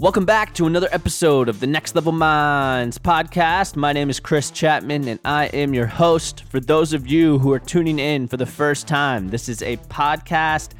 Welcome back to another episode of the Next Level Minds podcast. My name is Chris Chapman and I am your host. For those of you who are tuning in for the first time, this is a podcast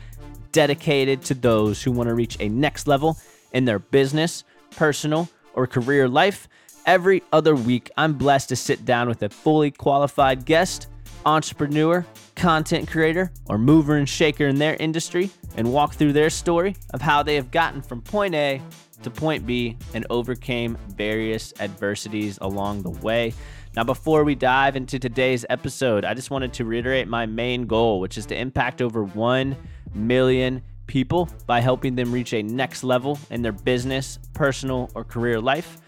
dedicated to those who want to reach a next level in their business, personal, or career life. Every other week, I'm blessed to sit down with a fully qualified guest, entrepreneur, content creator, or mover and shaker in their industry and walk through their story of how they have gotten from point A to point B and overcame various adversities along the way. Now, before we dive into today's episode, I just wanted to reiterate my main goal, which is to impact over 1 million people by helping them reach a next level in their business, personal, or career life.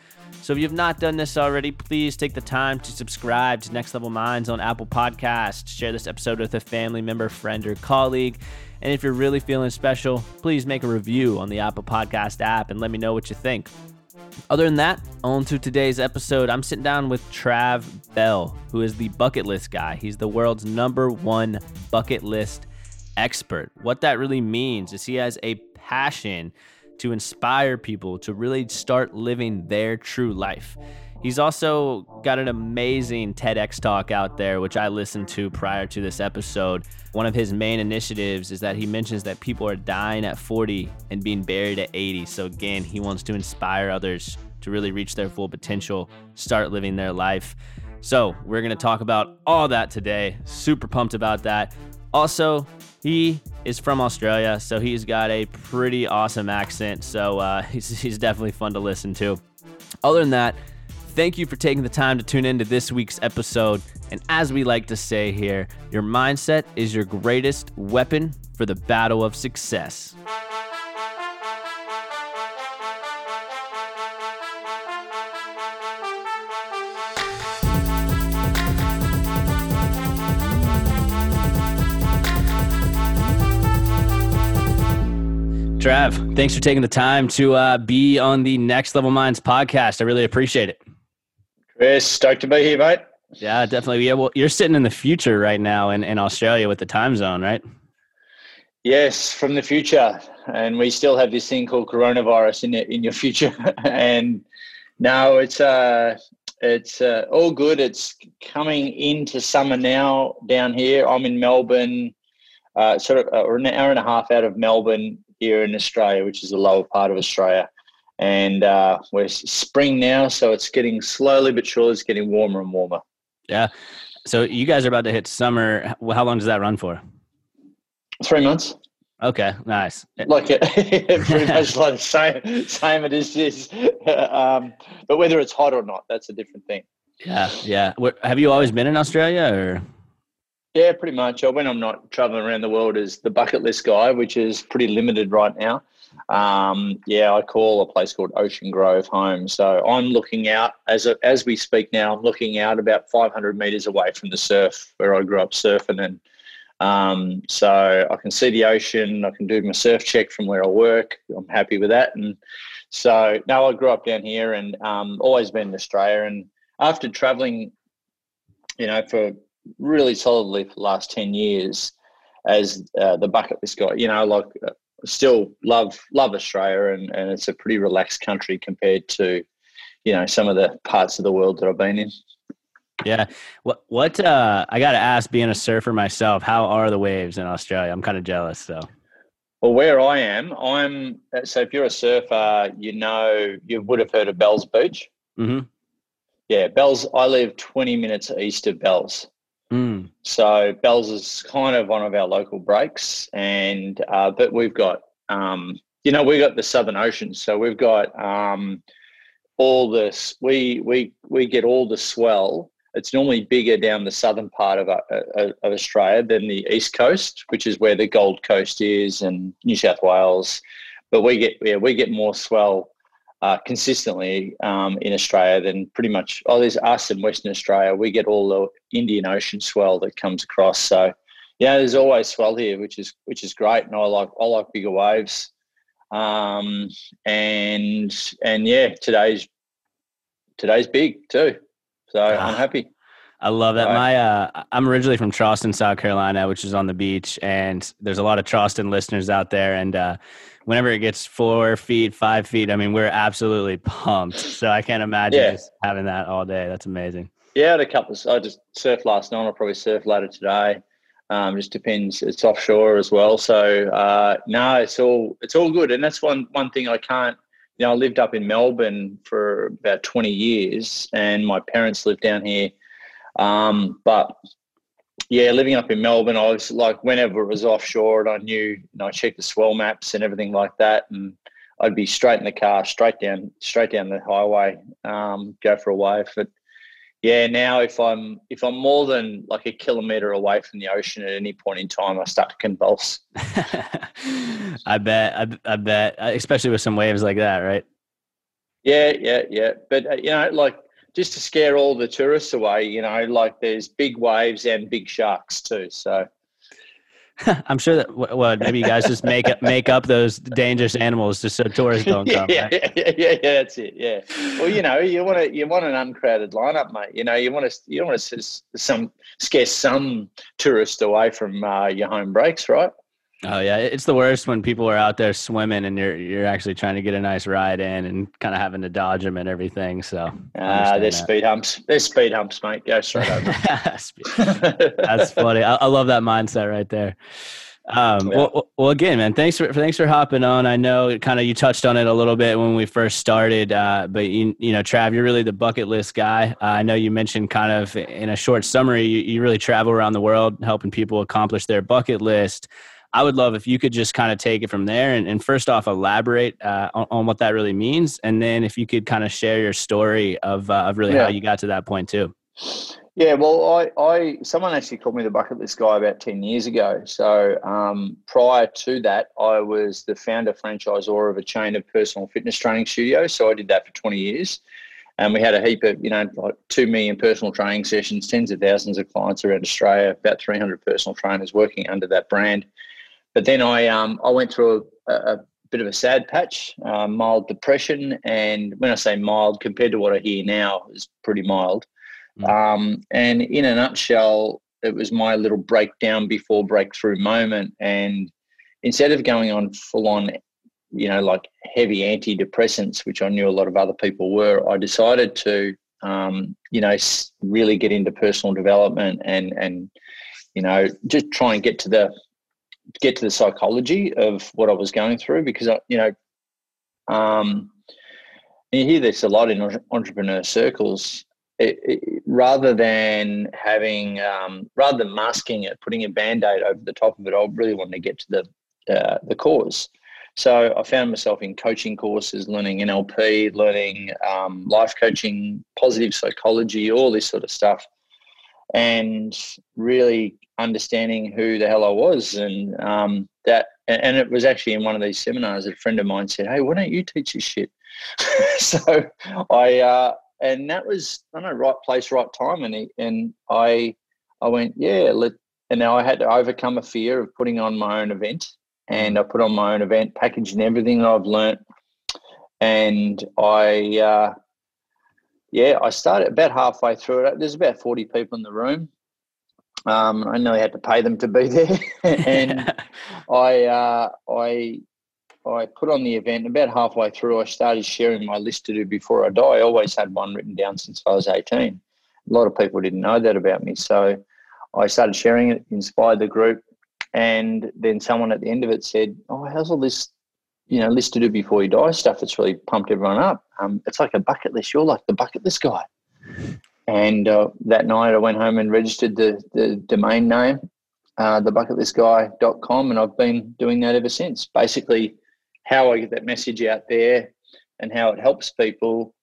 So if you've not done this already, please take the time to subscribe to Next Level Minds on Apple Podcasts. Share this episode with a family member, friend, or colleague. And if you're really feeling special, please make a review on the Apple Podcast app and let me know what you think. Other than that, on to today's episode. I'm sitting down with Trav Bell, who is the bucket list guy. He's the world's number one bucket list expert. What that really means is he has a passion to inspire people to really start living their true life. He's also got an amazing TEDx talk out there, which I listened to prior to this episode. One of his main initiatives is that he mentions that people are dying at 40 and being buried at 80. So, again, he wants to inspire others to really reach their full potential, start living their life. So, we're going to talk about all that today. Super pumped about that. Also, he is from Australia, so he's got a pretty awesome accent. So, uh, he's, he's definitely fun to listen to. Other than that, Thank you for taking the time to tune into this week's episode. And as we like to say here, your mindset is your greatest weapon for the battle of success. Trav, thanks for taking the time to uh, be on the Next Level Minds podcast. I really appreciate it. Chris, stoked to be here, mate. Yeah, definitely. Yeah, well, you're sitting in the future right now in, in Australia with the time zone, right? Yes, from the future, and we still have this thing called coronavirus in in your future. and now it's uh, it's uh, all good. It's coming into summer now down here. I'm in Melbourne, uh, sort of uh, an hour and a half out of Melbourne here in Australia, which is the lower part of Australia and uh, we're spring now, so it's getting slowly but surely it's getting warmer and warmer. Yeah. So you guys are about to hit summer. How long does that run for? Three months. Okay, nice. Like it, pretty much like the same, same it is. is um, but whether it's hot or not, that's a different thing. Yeah, yeah. Have you always been in Australia, or? Yeah, pretty much. When I'm not traveling around the world as the bucket list guy, which is pretty limited right now. Um, yeah, I call a place called Ocean Grove home. So I'm looking out as a, as we speak now. I'm looking out about 500 meters away from the surf where I grew up surfing, and um, so I can see the ocean. I can do my surf check from where I work. I'm happy with that. And so now I grew up down here and um, always been in Australia. And after traveling, you know, for really solidly for the last 10 years as uh, the bucket list guy, you know, like uh, still love love Australia, and, and it's a pretty relaxed country compared to, you know, some of the parts of the world that I've been in. Yeah. What what uh I gotta ask, being a surfer myself, how are the waves in Australia? I'm kind of jealous. So well where I am, I'm so if you're a surfer, you know you would have heard of Bells Beach. Mm-hmm. Yeah, Bells I live twenty minutes east of Bells. Mm. So Bells is kind of one of our local breaks, and uh, but we've got um, you know we've got the Southern Ocean, so we've got um, all this. We we we get all the swell. It's normally bigger down the southern part of, uh, uh, of Australia than the east coast, which is where the Gold Coast is and New South Wales. But we get yeah we get more swell uh, consistently um, in Australia than pretty much, oh, there's us in Western Australia. We get all the Indian Ocean swell that comes across. So, yeah, there's always swell here, which is which is great, and I like I like bigger waves. Um, and and yeah, today's today's big too, so ah, I'm happy. I love that. My uh, I'm originally from Charleston, South Carolina, which is on the beach, and there's a lot of Charleston listeners out there. And uh, whenever it gets four feet, five feet, I mean, we're absolutely pumped. So I can't imagine yeah. just having that all day. That's amazing. Yeah, I had a couple. Of, I just surfed last night. I'll probably surf later today. Um, just depends. It's offshore as well, so uh, no, it's all it's all good. And that's one one thing I can't. You know, I lived up in Melbourne for about twenty years, and my parents lived down here. Um, but yeah, living up in Melbourne, I was like, whenever it was offshore, and I knew, you know, I checked the swell maps and everything like that, and I'd be straight in the car, straight down, straight down the highway, um, go for a wave. But yeah, now if I'm if I'm more than like a kilometer away from the ocean at any point in time, I start to convulse. I bet, I, I bet, especially with some waves like that, right? Yeah, yeah, yeah. But uh, you know, like just to scare all the tourists away, you know, like there's big waves and big sharks too. So I'm sure that well, maybe you guys just make up make up those dangerous animals just so tourists don't come. yeah, right? yeah, yeah, yeah, that's it. Yeah. Well, you know, you want to you want an uncrowded lineup, mate. You know, you want to you want to some scare some tourists away from uh, your home breaks, right? Oh yeah, it's the worst when people are out there swimming and you're you're actually trying to get a nice ride in and kind of having to dodge them and everything. So ah, uh, there's speed humps. There's speed humps, mate. Go straight over. That's funny. I, I, love that mindset right there. Um, yeah. well, well, again, man, thanks for thanks for hopping on. I know kind of you touched on it a little bit when we first started, uh, but you, you know, Trav, you're really the bucket list guy. Uh, I know you mentioned kind of in a short summary, you, you really travel around the world helping people accomplish their bucket list. I would love if you could just kind of take it from there and, and first off elaborate uh, on, on, what that really means, and then if you could kind of share your story of uh, of really yeah. how you got to that point too. Yeah, well, I, I someone actually called me the bucket list guy about ten years ago. So um, prior to that, I was the founder franchisor of a chain of personal fitness training studios. So I did that for twenty years, and we had a heap of you know like two million personal training sessions, tens of thousands of clients around Australia, about three hundred personal trainers working under that brand. But then I um, I went through a, a bit of a sad patch, uh, mild depression, and when I say mild, compared to what I hear now, is pretty mild. Mm. Um, and in a nutshell, it was my little breakdown before breakthrough moment. And instead of going on full on, you know, like heavy antidepressants, which I knew a lot of other people were, I decided to, um, you know, really get into personal development and and you know just try and get to the get to the psychology of what I was going through because I, you know, um, you hear this a lot in entrepreneur circles. It, it, rather than having, um, rather than masking it, putting a band aid over the top of it, I really wanted to get to the uh, the cause. So I found myself in coaching courses, learning NLP, learning um, life coaching, positive psychology, all this sort of stuff, and really understanding who the hell I was, and um, that, and it was actually in one of these seminars. that A friend of mine said, "Hey, why don't you teach this shit?" so I, uh, and that was I don't know, right place, right time, and he, and I, I went, yeah, let, and now I had to overcome a fear of putting on my own event, and I put on my own event, packaging everything I've learnt, and I. Uh, yeah, I started about halfway through it. There's about 40 people in the room. Um, I nearly had to pay them to be there, and I uh, I I put on the event. About halfway through, I started sharing my list to do before I die. I always had one written down since I was eighteen. A lot of people didn't know that about me, so I started sharing it, inspired the group, and then someone at the end of it said, "Oh, how's all this, you know, list to do before you die stuff? It's really pumped everyone up. Um, it's like a bucket list. You're like the bucket list guy." And uh, that night I went home and registered the, the domain name, uh, thebucketlistguy.com, and I've been doing that ever since. Basically, how I get that message out there and how it helps people.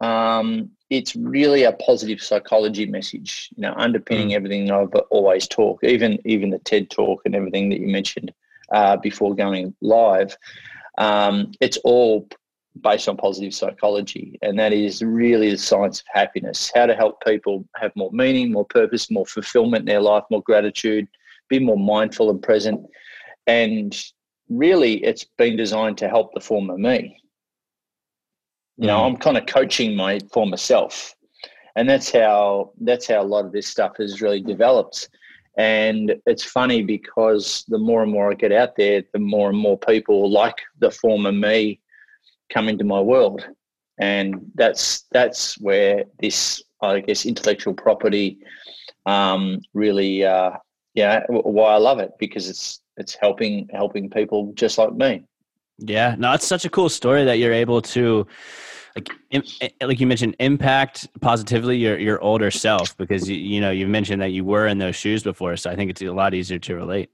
Um, it's really a positive psychology message, you know, underpinning mm. everything I've always talk, even even the TED talk and everything that you mentioned uh, before going live. Um, it's all based on positive psychology, and that is really the science of happiness. How to help people have more meaning, more purpose, more fulfillment in their life, more gratitude, be more mindful and present. And really, it's been designed to help the former me. You know, mm. I'm kind of coaching my former self. and that's how that's how a lot of this stuff has really developed. And it's funny because the more and more I get out there, the more and more people like the former me come into my world, and that's that's where this I guess intellectual property um, really uh, yeah why I love it because it's it's helping helping people just like me. Yeah, no, it's such a cool story that you're able to like eh, like you mentioned impact positively your your older self because you, you know you mentioned that you were in those shoes before so i think it's a lot easier to relate.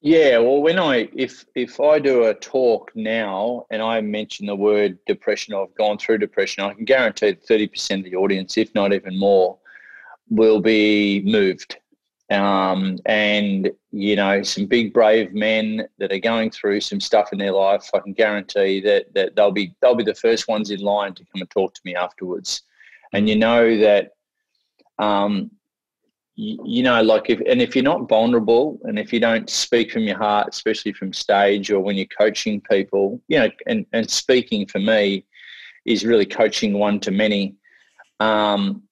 Yeah well when i if if i do a talk now and i mention the word depression i've gone through depression i can guarantee 30% of the audience if not even more will be moved um, and you know some big brave men that are going through some stuff in their life. I can guarantee that that they'll be they'll be the first ones in line to come and talk to me afterwards. And you know that, um, you, you know, like if and if you're not vulnerable and if you don't speak from your heart, especially from stage or when you're coaching people, you know, and and speaking for me is really coaching one to many. Um,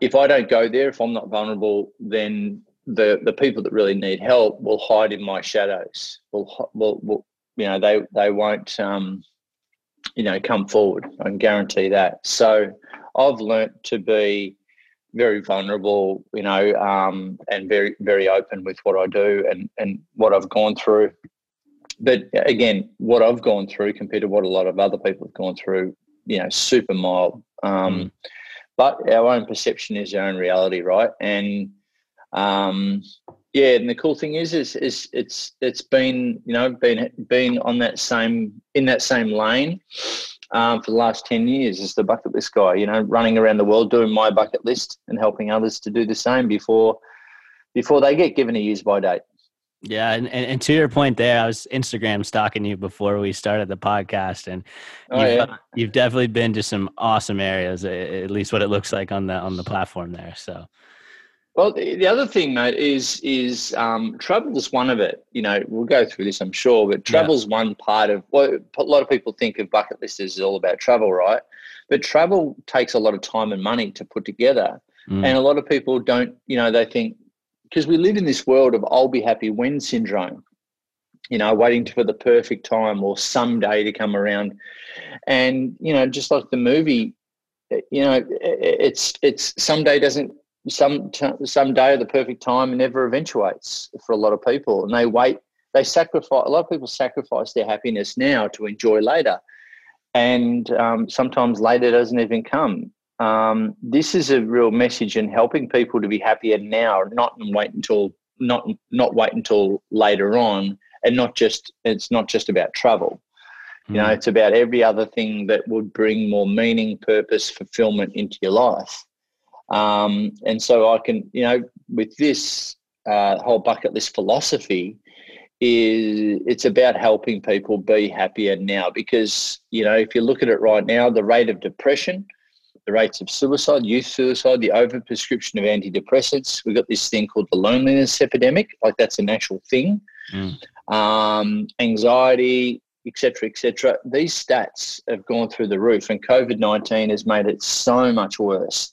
if I don't go there, if I'm not vulnerable, then the the people that really need help will hide in my shadows. Will will, will you know they they won't um, you know come forward. I can guarantee that. So I've learnt to be very vulnerable, you know, um, and very very open with what I do and and what I've gone through. But again, what I've gone through compared to what a lot of other people have gone through, you know, super mild. Um, mm. But our own perception is our own reality, right? And um, yeah, and the cool thing is, is, is it's it's been you know been been on that same in that same lane um, for the last ten years as the bucket list guy. You know, running around the world doing my bucket list and helping others to do the same before before they get given a use by date. Yeah, and, and, and, to your point there, I was Instagram stalking you before we started the podcast, and oh, you've, yeah. you've definitely been to some awesome areas, at least what it looks like on the on the platform there. So well, the other thing, mate, is is um, travel is one of it. You know, we'll go through this, I'm sure, but travel's yeah. one part of what well, a lot of people think of bucket list is all about travel, right? But travel takes a lot of time and money to put together, mm. and a lot of people don't. You know, they think because we live in this world of "I'll be happy when" syndrome. You know, waiting for the perfect time or someday to come around, and you know, just like the movie, you know, it's it's someday doesn't some some day of the perfect time never eventuates for a lot of people, and they wait. They sacrifice. A lot of people sacrifice their happiness now to enjoy later, and um, sometimes later doesn't even come. Um, this is a real message in helping people to be happier now, not wait until not not wait until later on, and not just it's not just about travel. You know, hmm. it's about every other thing that would bring more meaning, purpose, fulfillment into your life. Um, and so I can, you know, with this uh, whole bucket list philosophy, is it's about helping people be happier now because you know if you look at it right now, the rate of depression, the rates of suicide, youth suicide, the overprescription of antidepressants. We've got this thing called the loneliness epidemic, like that's an actual thing. Mm. Um, anxiety, etc., etc. These stats have gone through the roof, and COVID nineteen has made it so much worse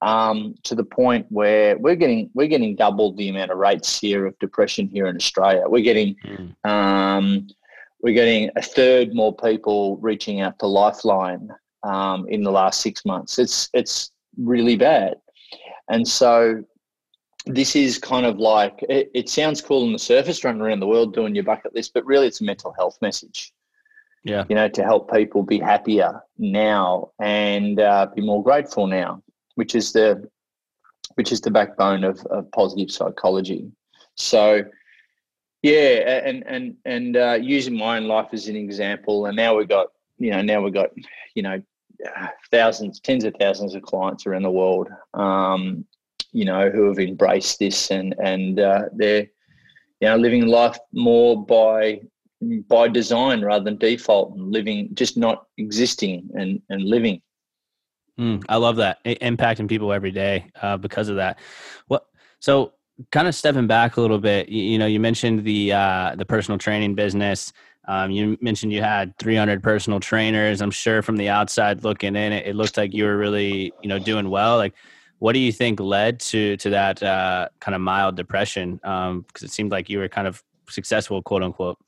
um, to the point where we're getting we're getting double the amount of rates here of depression here in Australia. We're getting mm. um, we're getting a third more people reaching out to Lifeline um, in the last six months. It's it's really bad, and so this is kind of like it, it sounds cool on the surface, running around the world doing your bucket list, but really it's a mental health message. Yeah, you know, to help people be happier now and uh, be more grateful now which is the which is the backbone of, of positive psychology. So, yeah, and and and uh, using my own life as an example, and now we've got you know now we've got you know thousands, tens of thousands of clients around the world, um, you know, who have embraced this and and uh, they're you know living life more by by design rather than default and living just not existing and and living Mm, I love that impacting people every day uh, because of that. What so kind of stepping back a little bit, you, you know, you mentioned the uh, the personal training business. Um, you mentioned you had 300 personal trainers. I'm sure from the outside looking in, it, it looked like you were really, you know, doing well. Like, what do you think led to to that uh, kind of mild depression? Because um, it seemed like you were kind of successful, quote unquote.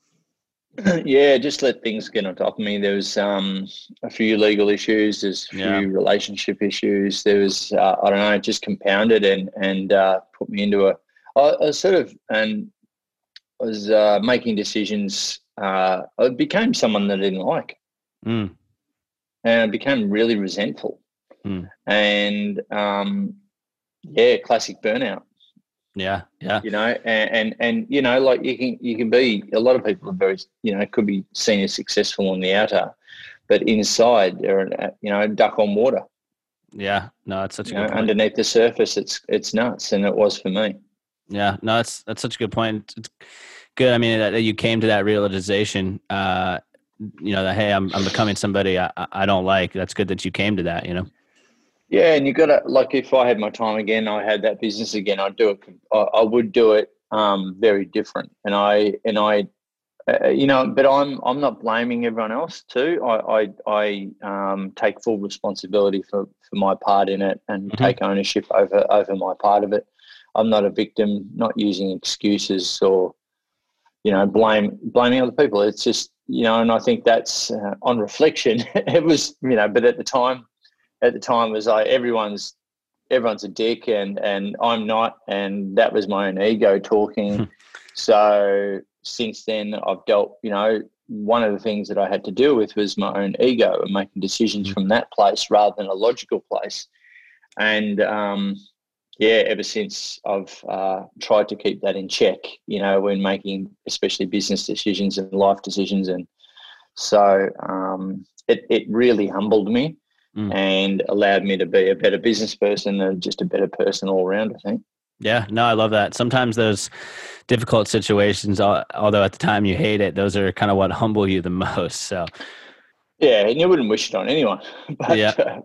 yeah, just let things get on top of me. There was um, a few legal issues. There's a few yeah. relationship issues. There was uh, I don't know, it just compounded and and uh, put me into a. I, I sort of and was uh, making decisions. Uh, I became someone that I didn't like, mm. and I became really resentful. Mm. And um, yeah, classic burnout. Yeah, yeah. You know, and, and and you know, like you can you can be a lot of people are very you know could be seen as successful on the outer, but inside they're an, you know duck on water. Yeah, no, it's such a you good know, underneath the surface. It's it's nuts, and it was for me. Yeah, no, that's that's such a good point. It's good. I mean, that, that you came to that realization. Uh, you know that hey, I'm I'm becoming somebody I I don't like. That's good that you came to that. You know. Yeah, and you got to like if I had my time again, I had that business again, I'd do it. I, I would do it um, very different, and I and I, uh, you know, but I'm I'm not blaming everyone else too. I I, I um, take full responsibility for for my part in it and mm-hmm. take ownership over over my part of it. I'm not a victim, not using excuses or you know blame blaming other people. It's just you know, and I think that's uh, on reflection. it was you know, but at the time at the time was like everyone's everyone's a dick and and I'm not and that was my own ego talking. Hmm. so since then I've dealt, you know, one of the things that I had to deal with was my own ego and making decisions hmm. from that place rather than a logical place. And um, yeah, ever since I've uh, tried to keep that in check, you know, when making especially business decisions and life decisions. And so um, it, it really humbled me mm. and allowed me to be a better business person and just a better person all around, I think. Yeah, no, I love that. Sometimes those difficult situations, although at the time you hate it, those are kind of what humble you the most. So, yeah, and you wouldn't wish it on anyone. But, yeah. Uh,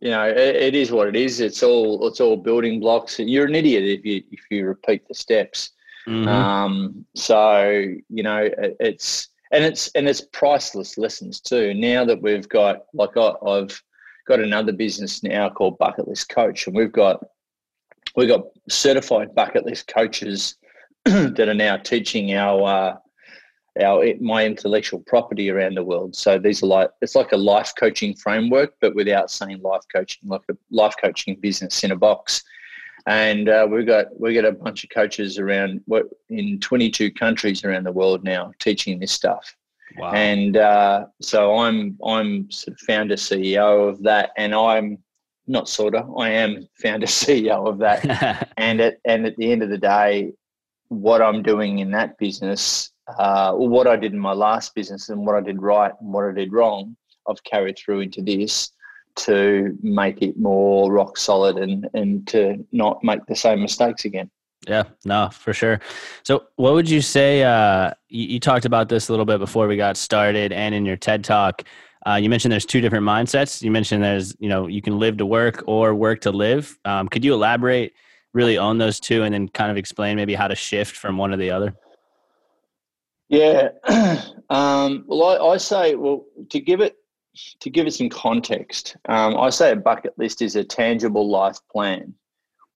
you know, it, it is what it is. It's all it's all building blocks. You're an idiot if you if you repeat the steps. Mm-hmm. Um, so you know, it, it's and it's and it's priceless lessons too. Now that we've got like I, I've got another business now called Bucket List Coach, and we've got we've got certified bucket list coaches that are now teaching our uh, our my intellectual property around the world. So these are like it's like a life coaching framework, but without saying life coaching, like a life coaching business in a box. And uh, we've got we got a bunch of coaches around in 22 countries around the world now teaching this stuff. Wow. And uh, so I'm I'm sort of founder CEO of that, and I'm not sort of I am founder CEO of that. and at and at the end of the day, what I'm doing in that business, uh, or what I did in my last business, and what I did right and what I did wrong, I've carried through into this to make it more rock solid and and to not make the same mistakes again. Yeah, no, for sure. So, what would you say? Uh, you, you, talked about this a little bit before we got started, and in your TED talk, uh, you mentioned there's two different mindsets. You mentioned there's, you know, you can live to work or work to live. Um, could you elaborate really on those two, and then kind of explain maybe how to shift from one to the other? Yeah. um, well, I, I, say, well, to give it to give it some context, um, I say a bucket list is a tangible life plan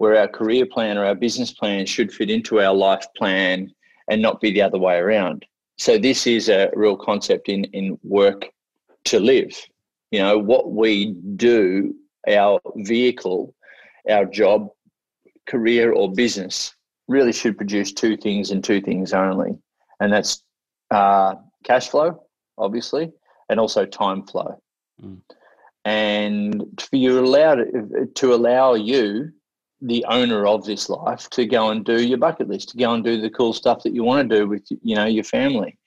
where our career plan or our business plan should fit into our life plan and not be the other way around. So this is a real concept in in work to live. You know, what we do, our vehicle, our job, career or business really should produce two things and two things only. And that's uh, cash flow, obviously, and also time flow. Mm. And for you allowed to allow you the owner of this life to go and do your bucket list, to go and do the cool stuff that you want to do with you know your family.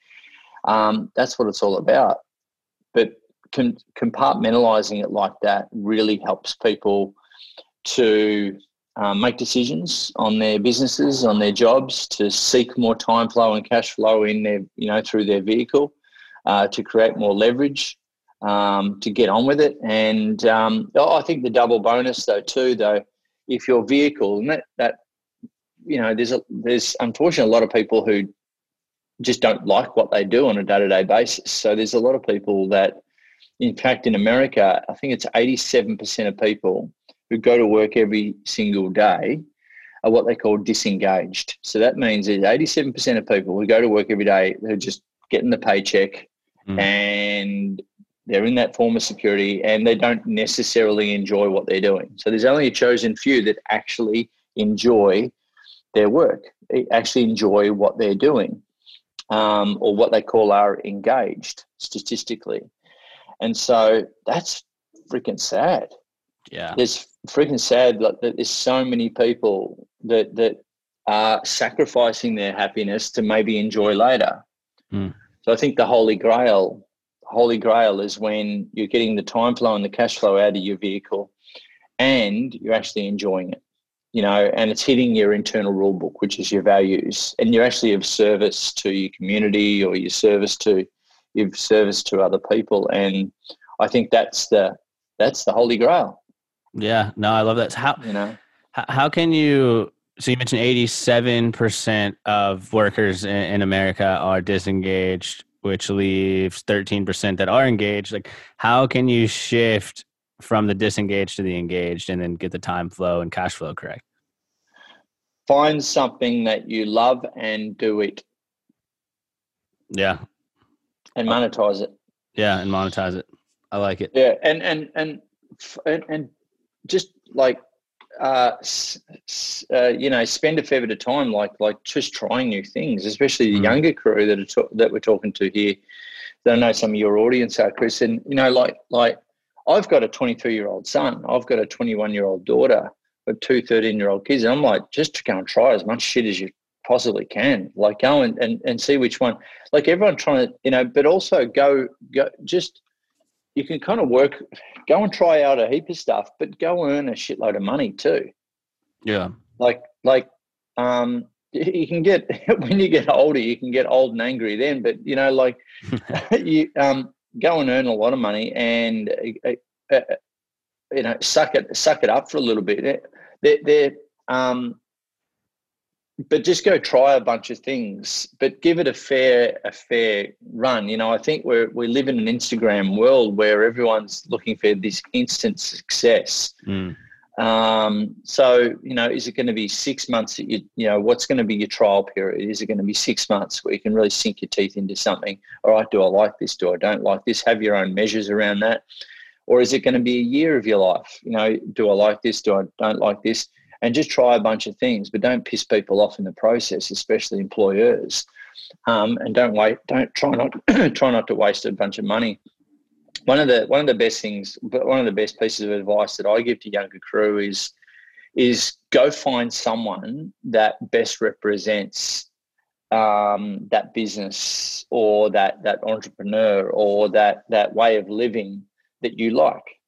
Um, that's what it's all about. But con- compartmentalizing it like that really helps people to um, make decisions on their businesses, on their jobs, to seek more time flow and cash flow in their you know through their vehicle, uh, to create more leverage. Um, to get on with it, and um, I think the double bonus though too though if your vehicle and that that you know there's a there's unfortunately a lot of people who just don't like what they do on a day-to-day basis. So there's a lot of people that, in fact, in America, I think it's 87% of people who go to work every single day are what they call disengaged. So that means that 87% of people who go to work every day, they're just getting the paycheck mm. and they're in that form of security and they don't necessarily enjoy what they're doing. So there's only a chosen few that actually enjoy their work, actually enjoy what they're doing, um, or what they call are engaged statistically. And so that's freaking sad. Yeah. There's freaking sad like, that there's so many people that that are sacrificing their happiness to maybe enjoy later. Mm. So I think the holy grail holy grail is when you're getting the time flow and the cash flow out of your vehicle and you're actually enjoying it you know and it's hitting your internal rule book which is your values. And you're actually of service to your community or your service to your service to other people. And i think that's the that's the holy grail. Yeah no i love that. How you know? how, how can you so you mentioned 87% of workers in, in america are disengaged which leaves 13% that are engaged like how can you shift from the disengaged to the engaged and then get the time flow and cash flow correct? Find something that you love and do it. Yeah. And monetize it. Yeah and monetize it. I like it. Yeah and and and and, and just like uh, uh, you know, spend a fair bit of time like like just trying new things, especially the mm. younger crew that are to- that we're talking to here. That I know some of your audience are, Chris, and you know, like like I've got a 23 year old son, I've got a 21 year old daughter, but two 13 year old kids, and I'm like, just to go and try as much shit as you possibly can. Like go and, and, and see which one. Like everyone trying to, you know, but also go go just you can kind of work, go and try out a heap of stuff, but go earn a shitload of money too. Yeah. Like, like, um, you can get when you get older, you can get old and angry then, but you know, like, you um, go and earn a lot of money and uh, uh, uh, you know, suck it, suck it up for a little bit. They're, they're um, but just go try a bunch of things but give it a fair a fair run. You know i think we we live in an instagram world where everyone's looking for this instant success. Mm. um, so you know is it going to be six months that you you know what's going to be your trial period? Is it going to be six months where you can really sink your teeth into something? All right do i like this? Do i don't like this? Have your own measures around that. Or is it going to be a year of your life? You know do i like this? Do i don't like this and just try a bunch of things, but don't piss people off in the process, especially employers. Um, and don't wait. Don't try not try not to waste a bunch of money. One of the one of the best things, but one of the best pieces of advice that I give to younger crew is is go find someone that best represents um, that business or that that entrepreneur or that that way of living that you like.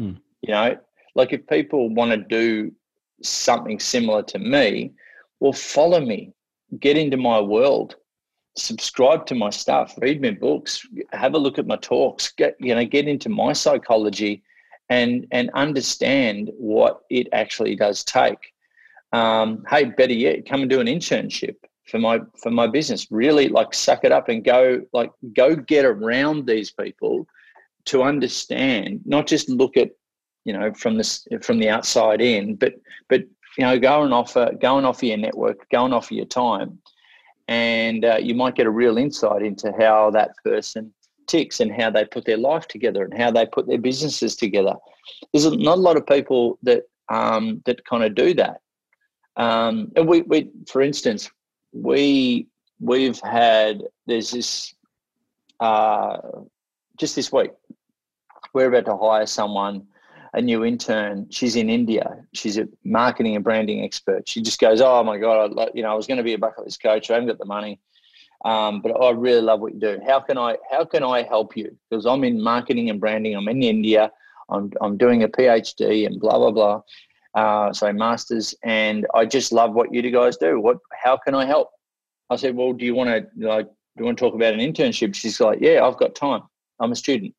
Mm. You know, like if people want to do something similar to me, well, follow me, get into my world, subscribe to my stuff, read my books, have a look at my talks, get you know, get into my psychology, and and understand what it actually does take. Um, hey, better yet, come and do an internship for my for my business. Really, like suck it up and go like go get around these people to understand, not just look at you know from this from the outside in but but you know go and offer go and offer your network go and offer your time and uh, you might get a real insight into how that person ticks and how they put their life together and how they put their businesses together. There's not a lot of people that um, that kind of do that. Um, and we, we for instance we we've had there's this uh, just this week we're about to hire someone a new intern. She's in India. She's a marketing and branding expert. She just goes, "Oh my god, I, you know, I was going to be a bucket list coach. I haven't got the money, um, but I really love what you do. How can I? How can I help you? Because I'm in marketing and branding. I'm in India. I'm I'm doing a PhD and blah blah blah. Uh, so masters, and I just love what you guys do. What? How can I help? I said, well, do you want to like? Do you want to talk about an internship? She's like, yeah, I've got time. I'm a student.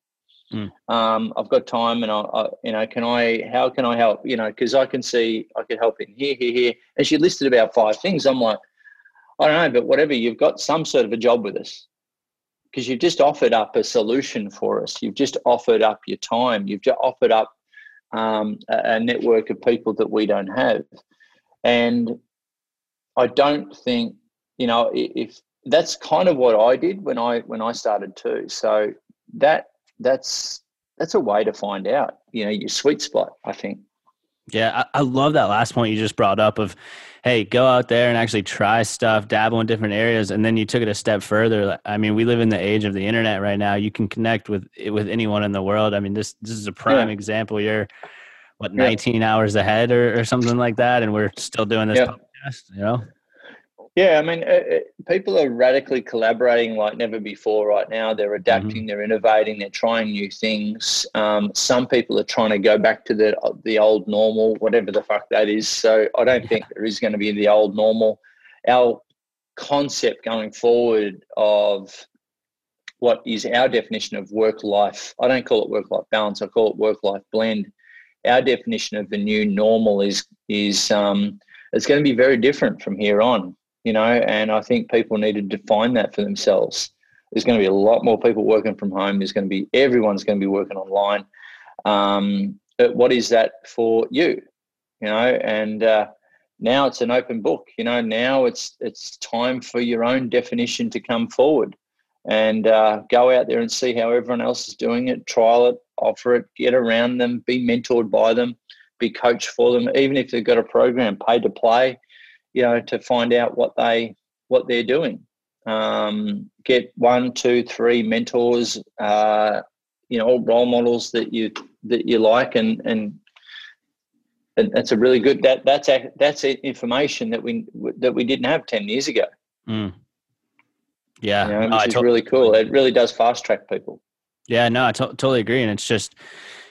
Mm. Um, I've got time, and I, I, you know, can I? How can I help? You know, because I can see I could help in here, here, here. And she listed about five things. I'm like, I don't know, but whatever, you've got some sort of a job with us because you've just offered up a solution for us. You've just offered up your time. You've just offered up um, a, a network of people that we don't have. And I don't think, you know, if that's kind of what I did when I when I started too. So that that's that's a way to find out, you know, your sweet spot. I think. Yeah, I, I, love that last point you just brought up of, hey, go out there and actually try stuff, dabble in different areas, and then you took it a step further. I mean, we live in the age of the internet right now. You can connect with with anyone in the world. I mean, this this is a prime yeah. example. You're what 19 yeah. hours ahead or, or something like that, and we're still doing this yeah. podcast. You know. Yeah, I mean, uh, uh, people are radically collaborating like never before right now. They're mm-hmm. adapting, mm-hmm. they're innovating, they're trying new things. Um, some people are trying to go back to the the old normal, whatever the fuck that is. So I don't yeah. think there is going to be the old normal. Our concept going forward of what is our definition of work life. I don't call it work life balance. I call it work life blend. Our definition of the new normal is is um, it's going to be very different from here on you know, and I think people need to define that for themselves. There's going to be a lot more people working from home. There's going to be everyone's going to be working online. Um, but what is that for you? You know, and uh, now it's an open book. You know, now it's it's time for your own definition to come forward and uh, go out there and see how everyone else is doing it. Trial it, offer it, get around them, be mentored by them, be coached for them. Even if they've got a program paid to play, you know, to find out what they what they're doing. Um, get one, two, three mentors, uh, you know, role models that you that you like, and and and that's a really good that that's that's information that we that we didn't have ten years ago. Mm. Yeah, you know, which no, is really cool. It really does fast track people. Yeah, no, I to- totally agree, and it's just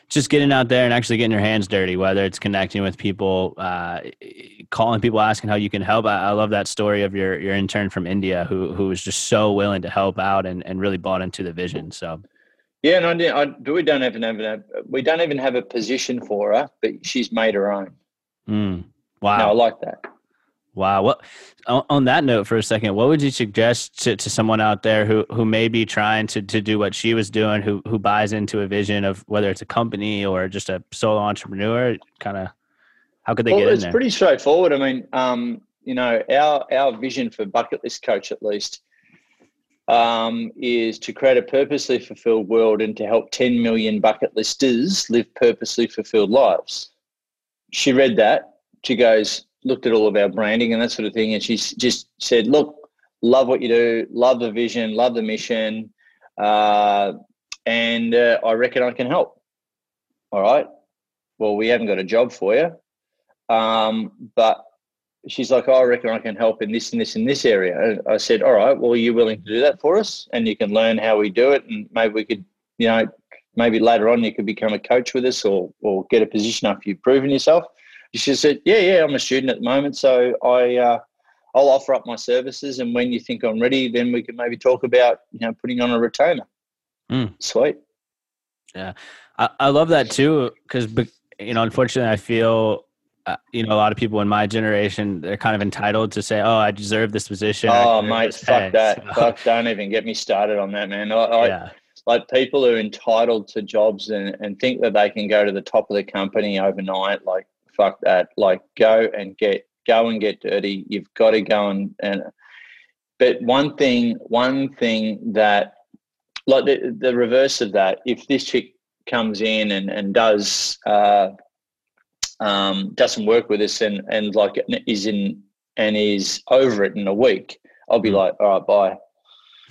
just getting out there and actually getting your hands dirty, whether it's connecting with people, uh, calling people, asking how you can help. I, I, love that story of your your intern from India who who was just so willing to help out and, and really bought into the vision. So. Yeah, and I, I, we don't even have a, we don't even have a position for her, but she's made her own. Mm, wow, no, I like that. Wow. What on that note for a second, what would you suggest to, to someone out there who, who may be trying to, to do what she was doing, who who buys into a vision of whether it's a company or just a solo entrepreneur, kind of how could they well, get in it's there? pretty straightforward. I mean, um, you know, our our vision for Bucket List Coach at least um, is to create a purposely fulfilled world and to help 10 million bucket listers live purposely fulfilled lives. She read that. She goes, looked at all of our branding and that sort of thing, and she just said, "Look, love what you do, love the vision, love the mission, uh, and uh, I reckon I can help." All right. Well, we haven't got a job for you, um, but she's like, oh, "I reckon I can help in this and this and this area." And I said, "All right. Well, are you willing to do that for us? And you can learn how we do it, and maybe we could, you know." Maybe later on you could become a coach with us or, or get a position after you've proven yourself she said, "Yeah, yeah, I'm a student at the moment, so I uh, I'll offer up my services, and when you think I'm ready, then we can maybe talk about you know putting on a retainer." Mm. Sweet. Yeah, I, I love that too because you know, unfortunately, I feel uh, you know, a lot of people in my generation, they're kind of entitled to say, "Oh, I deserve this position." Oh, mate, fuck that! So. Fuck, don't even get me started on that, man. I, I, yeah. Like people are entitled to jobs and, and think that they can go to the top of the company overnight. Like fuck that. Like go and get go and get dirty. You've got to go and and. But one thing, one thing that, like the, the reverse of that, if this chick comes in and and does uh, um, doesn't work with us and and like is in and is over it in a week, I'll be mm. like, all right, bye.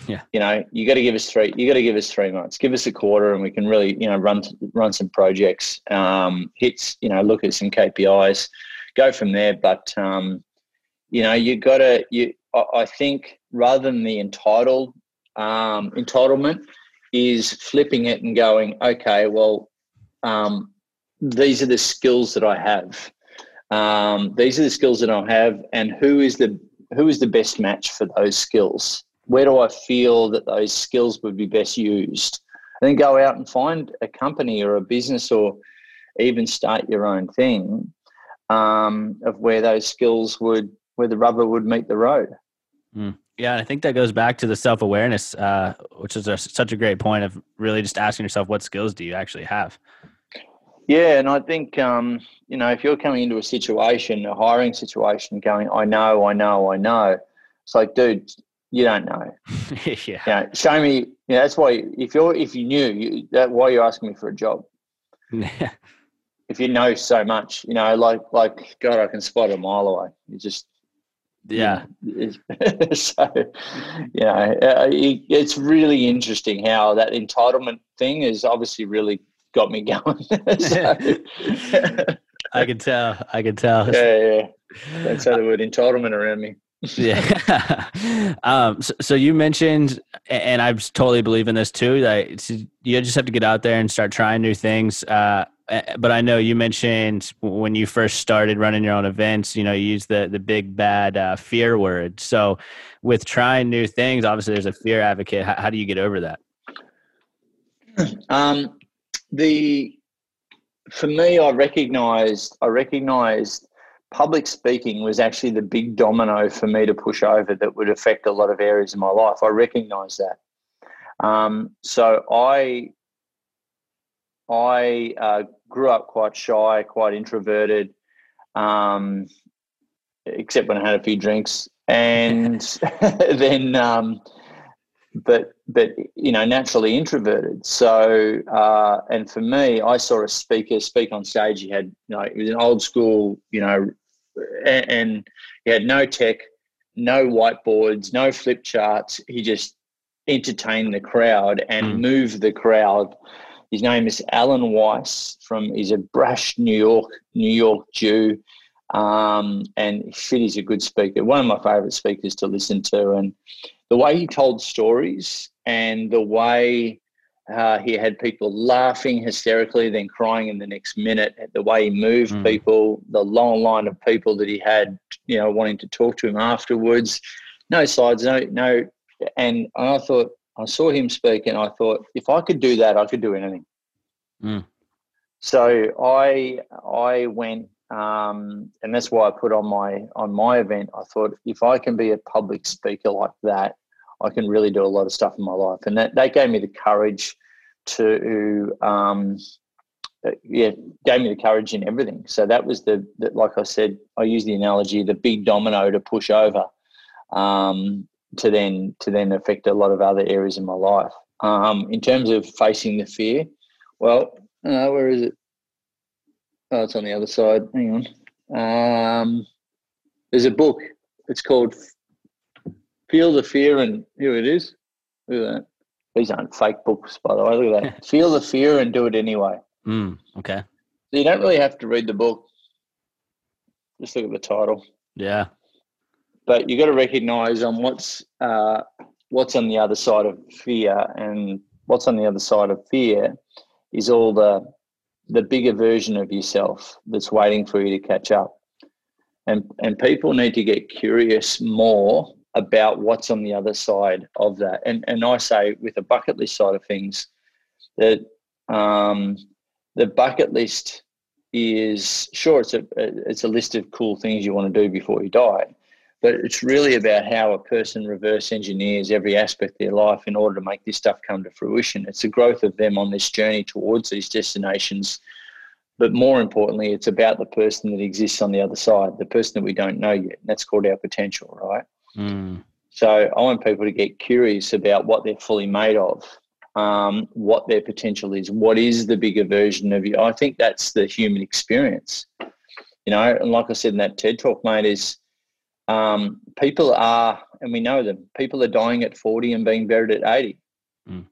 Yeah. You know, you got to give us three. You got to give us three months. Give us a quarter, and we can really, you know, run run some projects, um, hits. You know, look at some KPIs, go from there. But um, you know, you got to. You, I think, rather than the entitled um, entitlement, is flipping it and going, okay, well, um, these are the skills that I have. Um, these are the skills that I have, and who is the who is the best match for those skills? Where do I feel that those skills would be best used? And then go out and find a company or a business or even start your own thing um, of where those skills would, where the rubber would meet the road. Mm. Yeah, I think that goes back to the self awareness, uh, which is a, such a great point of really just asking yourself, what skills do you actually have? Yeah, and I think um, you know if you're coming into a situation, a hiring situation, going, I know, I know, I know. It's like, dude, you don't know. yeah. You know, show me. You know, that's why if you're if you knew, you, that why you're asking me for a job. if you know so much, you know, like like God, I can spot a mile away. You just yeah. so, you know, uh, it's really interesting how that entitlement thing has obviously really got me going. so, I can tell. I can tell. Yeah, yeah. Don't say the word entitlement around me. Yeah. um, so, so, you mentioned, and I totally believe in this too, that you just have to get out there and start trying new things. Uh, but I know you mentioned when you first started running your own events, you know, you use the the big bad uh, fear word. So, with trying new things, obviously there's a fear advocate. How, how do you get over that? Um, the for me, I recognized I recognized public speaking was actually the big domino for me to push over that would affect a lot of areas of my life. I recognise that. Um, so I I uh, grew up quite shy, quite introverted, um, except when I had a few drinks, and then um, but but you know naturally introverted so uh, and for me i saw a speaker speak on stage he had you know it was an old school you know and, he had no tech, no whiteboards, no flip charts. He just entertained the crowd and mm. moved the crowd. His name is Alan Weiss from. He's a brash New York New York Jew, um, and shit, he's a good speaker. One of my favourite speakers to listen to, and the way he told stories and the way uh, he had people laughing hysterically, then crying in the next minute. At the way he moved mm. people, the long line of people that he had, you know, wanting to talk to him afterwards. No sides, no, no. And I thought, I saw him speak, and I thought, if I could do that, I could do anything. Mm. So I, I went, um, and that's why I put on my on my event. I thought, if I can be a public speaker like that, I can really do a lot of stuff in my life. And that, that gave me the courage to, um, yeah, gave me the courage in everything. So that was the, the, like I said, I use the analogy, the big domino to push over um, to then to then affect a lot of other areas in my life. Um, in terms of facing the fear, well, uh, where is it? Oh, it's on the other side. Hang on. Um, there's a book. It's called Feel the fear and here it is. Look at that. These aren't fake books, by the way. Look at that. Feel the fear and do it anyway. Mm, okay. So you don't really have to read the book. Just look at the title. Yeah. But you got to recognize on what's uh, what's on the other side of fear, and what's on the other side of fear is all the the bigger version of yourself that's waiting for you to catch up. And and people need to get curious more about what's on the other side of that. And and I say with the bucket list side of things that um, the bucket list is sure it's a it's a list of cool things you want to do before you die, but it's really about how a person reverse engineers every aspect of their life in order to make this stuff come to fruition. It's the growth of them on this journey towards these destinations. But more importantly, it's about the person that exists on the other side, the person that we don't know yet. And that's called our potential, right? Mm. So I want people to get curious about what they're fully made of, um, what their potential is, what is the bigger version of you. I think that's the human experience, you know. And like I said in that TED talk, mate, is um, people are, and we know them. People are dying at forty and being buried at eighty. Mm.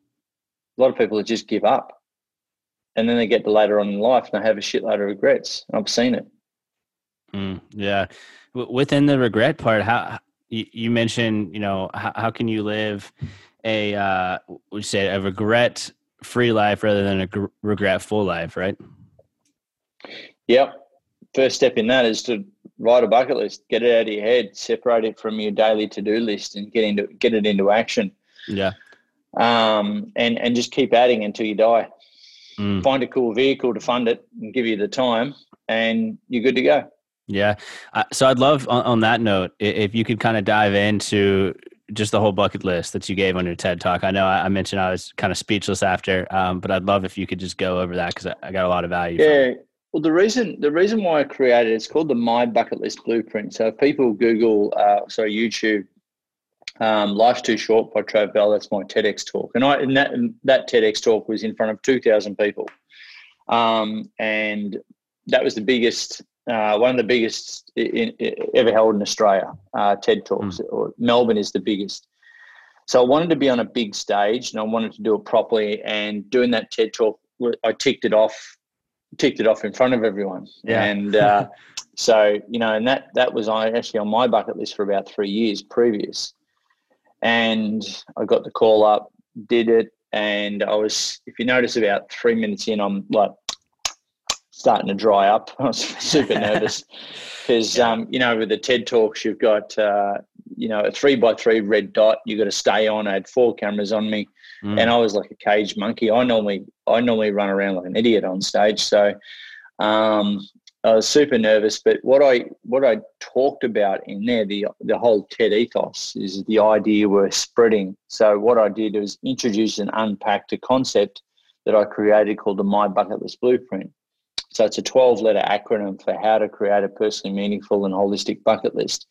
A lot of people just give up, and then they get to later on in life and they have a shitload of regrets. I've seen it. Mm, yeah, within the regret part, how you, you mentioned, you know, how, how can you live a, uh, we say a regret free life rather than a gr- regretful life, right? Yep. First step in that is to write a bucket list, get it out of your head, separate it from your daily to-do list and get into, get it into action. Yeah. Um, and, and just keep adding until you die. Mm. Find a cool vehicle to fund it and give you the time and you're good to go. Yeah. Uh, so I'd love on, that note, if you could kind of dive into just the whole bucket list that you gave on your TED talk. I know I, mentioned I was kind of speechless after, um, but I'd love if you could just go over that because I, got a lot of value. Yeah. Well, the reason the reason why I created it's called the My Bucket List Blueprint. So if people Google, uh, sorry, YouTube, um, "Life's Too Short" by Trav Bell, that's my TEDx talk, and I and that and that TEDx talk was in front of two thousand people, um, and that was the biggest uh, one of the biggest in, in, ever held in Australia, uh, TED Talks. Mm. Or Melbourne is the biggest. So I wanted to be on a big stage, and I wanted to do it properly. And doing that TED Talk, I ticked it off, ticked it off in front of everyone. Yeah. And uh, so you know, and that that was actually on my bucket list for about three years previous. And I got the call up, did it, and I was, if you notice, about three minutes in, I'm like starting to dry up. I was super nervous because, yeah. um, you know, with the TED Talks, you've got, uh, you know, a three by three red dot You've got to stay on. I had four cameras on me mm. and I was like a caged monkey. I normally, I normally run around like an idiot on stage. So, um, I was super nervous, but what I what I talked about in there, the the whole TED ethos is the idea we're spreading. So what I did was introduce and unpack a concept that I created called the My Bucket List Blueprint. So it's a 12 letter acronym for how to create a personally meaningful and holistic bucket list.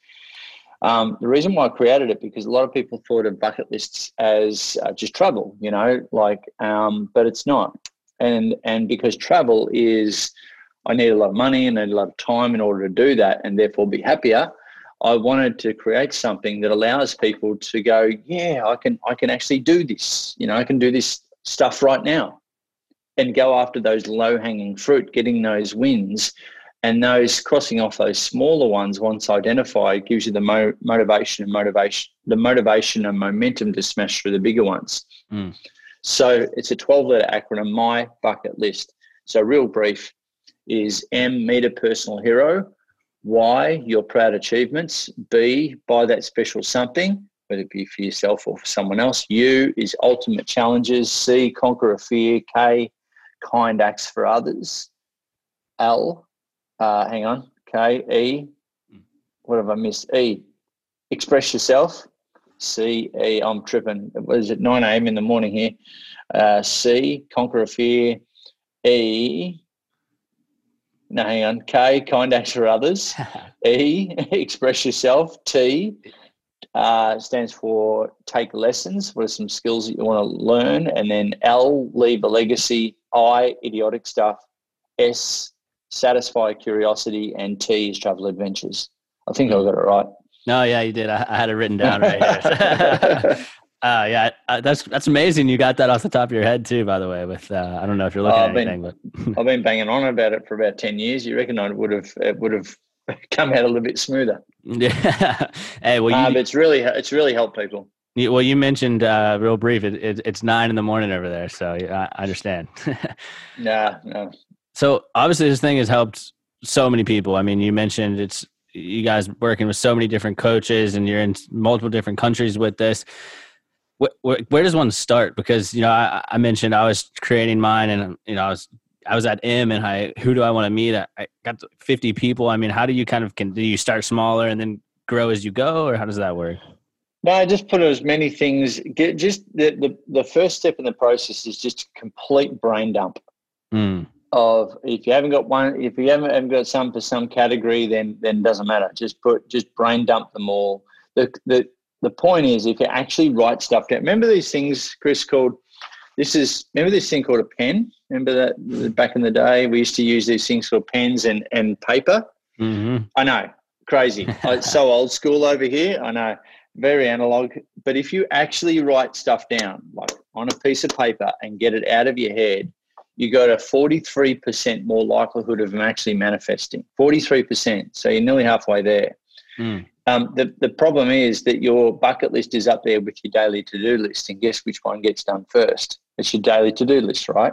Um, the reason why I created it because a lot of people thought of bucket lists as uh, just travel, you know, like, um, but it's not. And and because travel is, I need a lot of money and I need a lot of time in order to do that, and therefore be happier. I wanted to create something that allows people to go, yeah, I can I can actually do this. You know, I can do this stuff right now and go after those low hanging fruit, getting those wins. And those crossing off those smaller ones once identified gives you the mo- motivation and motivation, the motivation and momentum to smash through the bigger ones. Mm. So it's a 12 letter acronym, My Bucket List. So, real brief is M, meet a personal hero. Y, your proud achievements. B, buy that special something, whether it be for yourself or for someone else. U is ultimate challenges. C, conquer a fear. K, kind acts for others. L, uh, hang on, K, E, what have I missed? E, express yourself. C, E, I'm tripping. What is it, 9 a.m. in the morning here? Uh, C, conquer a fear. E, no, hang on. K, kind acts for others. e, express yourself. T, uh, stands for take lessons. What are some skills that you want to learn? And then L, leave a legacy. I, idiotic stuff. S, satisfy curiosity. And T is travel adventures. I think I got it right. No, yeah, you did. I, I had it written down right here. Uh, yeah, uh, that's that's amazing. You got that off the top of your head too, by the way. With uh, I don't know if you're looking oh, at been, anything, but I've been banging on about it for about ten years. You reckon I would have it would have come out a little bit smoother? Yeah. hey, well, you, it's really it's really helped people. well, you mentioned uh, real brief. It, it, it's nine in the morning over there, so I understand. nah, no. So obviously, this thing has helped so many people. I mean, you mentioned it's you guys working with so many different coaches, and you're in multiple different countries with this where, where, does one start? Because you know, I, I, mentioned I was creating mine, and you know, I was I was at M, and I who do I want to meet? I, I got fifty people. I mean, how do you kind of can do you start smaller and then grow as you go, or how does that work? No, I just put as many things. Get just the, the the first step in the process is just complete brain dump. Mm. Of if you haven't got one, if you haven't, haven't got some for some category, then then doesn't matter. Just put just brain dump them all. The the the point is, if you actually write stuff down, remember these things, Chris, called this is remember this thing called a pen. Remember that back in the day we used to use these things called pens and and paper. Mm-hmm. I know, crazy. it's so old school over here. I know, very analog. But if you actually write stuff down, like on a piece of paper, and get it out of your head, you got a 43% more likelihood of them actually manifesting. 43%. So you're nearly halfway there. Mm. Um, the, the problem is that your bucket list is up there with your daily to do list, and guess which one gets done first? It's your daily to do list, right?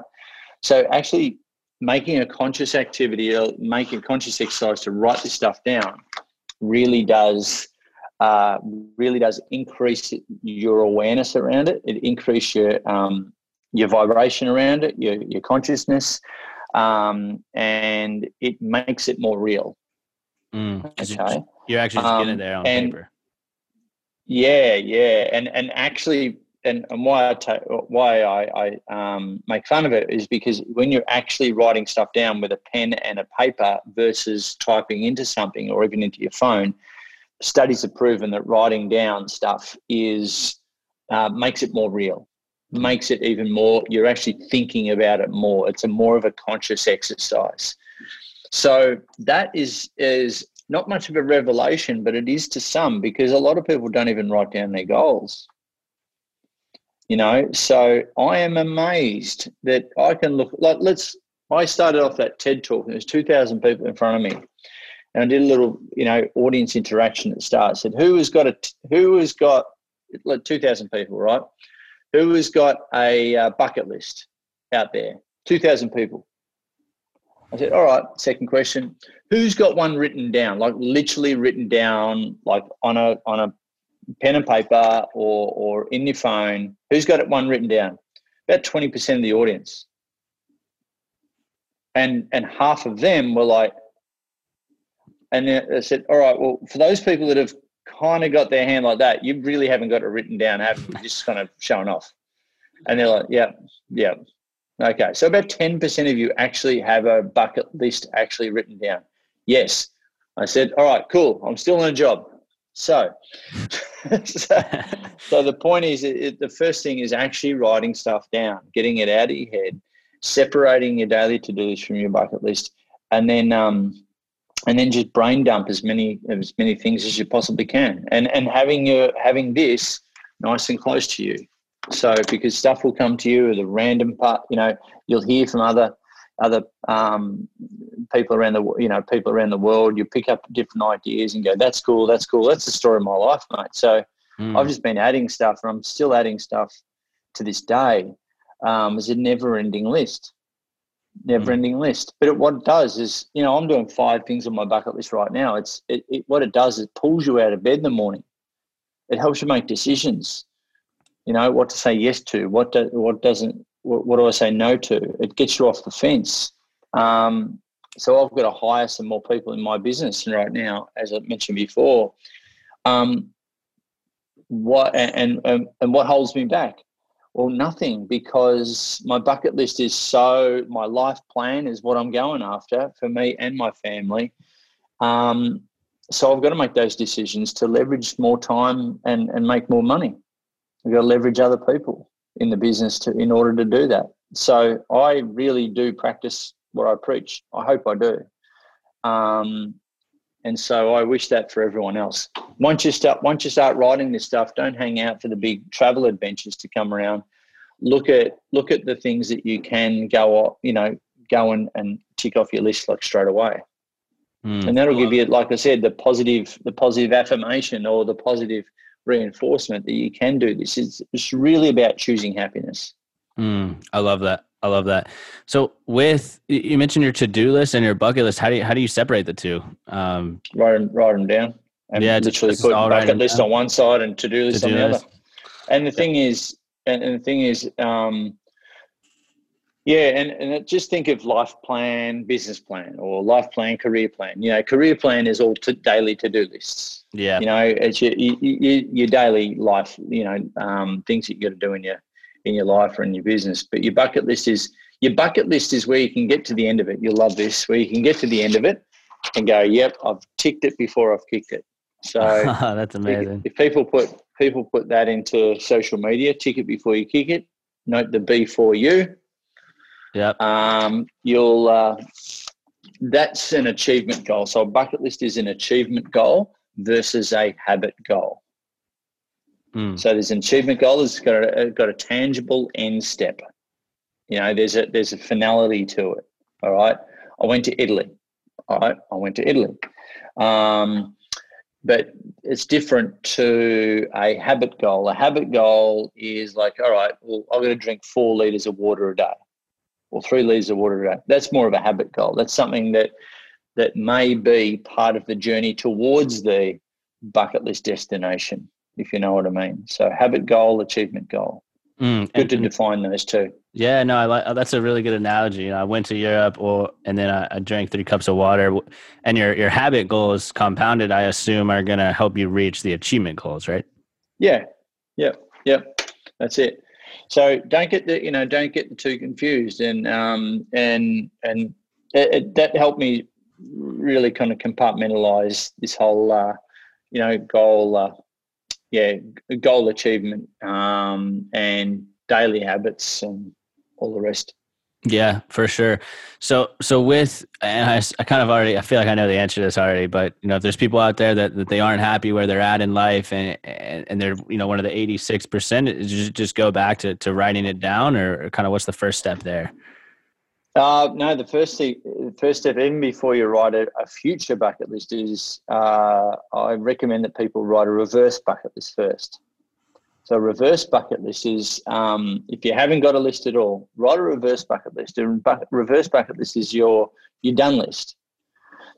So, actually, making a conscious activity, or making a conscious exercise to write this stuff down, really does uh, really does increase your awareness around it. It increases your um, your vibration around it, your your consciousness, um, and it makes it more real. Mm, okay. You're actually just getting it um, there on and, paper. Yeah, yeah, and and actually, and, and why I ta- why I, I um, make fun of it is because when you're actually writing stuff down with a pen and a paper versus typing into something or even into your phone, studies have proven that writing down stuff is uh, makes it more real, makes it even more. You're actually thinking about it more. It's a more of a conscious exercise. So that is is not much of a revelation, but it is to some because a lot of people don't even write down their goals. You know, so I am amazed that I can look like let's I started off that TED talk and there's 2,000 people in front of me. And I did a little, you know, audience interaction at the start. Said, who has got a, who has got, like 2,000 people, right? Who has got a uh, bucket list out there? 2,000 people. I said, all right, second question. Who's got one written down, like literally written down, like on a on a pen and paper or or in your phone? Who's got it one written down? About 20% of the audience. And and half of them were like, and I said, all right, well, for those people that have kind of got their hand like that, you really haven't got it written down, have you? Just kind of showing off. And they're like, yeah, yeah. Okay, so about 10% of you actually have a bucket list actually written down. Yes. I said, all right, cool. I'm still on a job. So, so, so, the point is, it, the first thing is actually writing stuff down, getting it out of your head, separating your daily to do list from your bucket list, and then um, and then just brain dump as many as many things as you possibly can, and and having your having this nice and close to you. So because stuff will come to you, the random part, you know, you'll hear from other other um, people around the you know people around the world. You pick up different ideas and go, "That's cool. That's cool. That's the story of my life, mate." So mm. I've just been adding stuff, and I'm still adding stuff to this day. Um, it's a never-ending list, never-ending mm. list. But it, what it does is, you know, I'm doing five things on my bucket list right now. It's it, it, what it does is it pulls you out of bed in the morning. It helps you make decisions you know what to say yes to what do, what doesn't what, what, do i say no to? It gets you off the fence. Um, so i've got to hire some more people in my business right now as i mentioned before. Um, what and, and and what holds me back? Well nothing because my bucket list is so my life plan is what i'm going after for me and my family. Um, so i've got to make those decisions to leverage more time and and make more money. We've got to leverage other people in the business to in order to do that. So I really do practice what I preach. I hope I do. Um, and so I wish that for everyone else. Once you start, once you start writing this stuff, don't hang out for the big travel adventures to come around. Look at look at the things that you can go off, you know, go and, and tick off your list like straight away. Mm. And that'll give you, like I said, the positive, the positive affirmation or the positive reinforcement that you can do this. It's, it's really about choosing happiness. Mm, I love that. I love that. So with you mentioned your to-do list and your bucket list. How do you how do you separate the two? Um, write them write them down. And yeah, literally put bucket list down. on one side and to-do list to-do on the list. other. And the thing is, and, and the thing is, um, yeah, and, and just think of life plan, business plan, or life plan, career plan. You know, career plan is all to daily to do lists. Yeah. You know, it's your, your, your daily life, you know, um, things that you got to do in your in your life or in your business. But your bucket list is your bucket list is where you can get to the end of it. You'll love this, where you can get to the end of it and go, "Yep, I've ticked it before I've kicked it." So that's amazing. If, if people put people put that into social media, tick it before you kick it. Note the B for you yeah. Um, you'll. Uh, that's an achievement goal. So a bucket list is an achievement goal versus a habit goal. Mm. So there's an achievement goal that's got a, got a tangible end step. You know, there's a there's a finality to it. All right. I went to Italy. All right. I went to Italy. Um, but it's different to a habit goal. A habit goal is like, all right, well, I'm going to drink four liters of water a day or three litres of water a day. That's more of a habit goal. That's something that that may be part of the journey towards the bucket list destination, if you know what I mean. So habit goal, achievement goal. Mm, good and, to define those two. Yeah, no, I like that's a really good analogy. You know, I went to Europe, or and then I, I drank three cups of water, and your your habit goals compounded, I assume, are going to help you reach the achievement goals, right? Yeah, yeah, yeah. That's it. So don't get the you know don't get two confused, and um and and it, it, that helped me really kind of compartmentalize this whole uh, you know goal uh, yeah goal achievement um, and daily habits and all the rest. Yeah, for sure. So, so with, and I, I kind of already, I feel like I know the answer to this already, but you know, if there's people out there that, that they aren't happy where they're at in life and, and, and they're, you know, one of the 86%, just, just go back to, to writing it down or, kind of what's the first step there? Uh, no, the first thing, first step, even before you write a, a future bucket list, is uh, I recommend that people write a reverse bucket list first. So reverse bucket list is um, if you haven't got a list at all, write a reverse bucket list. A reverse bucket list is your your done list.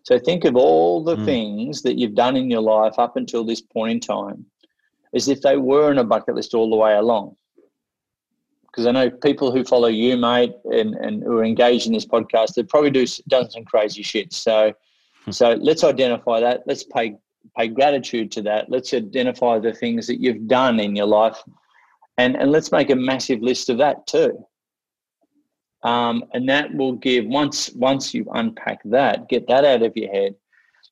So think of all the mm. things that you've done in your life up until this point in time, as if they were in a bucket list all the way along. Because I know people who follow you, mate, and, and who are engaged in this podcast, they probably do done some crazy shit. So, hmm. so let's identify that. Let's pay pay gratitude to that. Let's identify the things that you've done in your life, and and let's make a massive list of that too. Um, and that will give once once you unpack that, get that out of your head.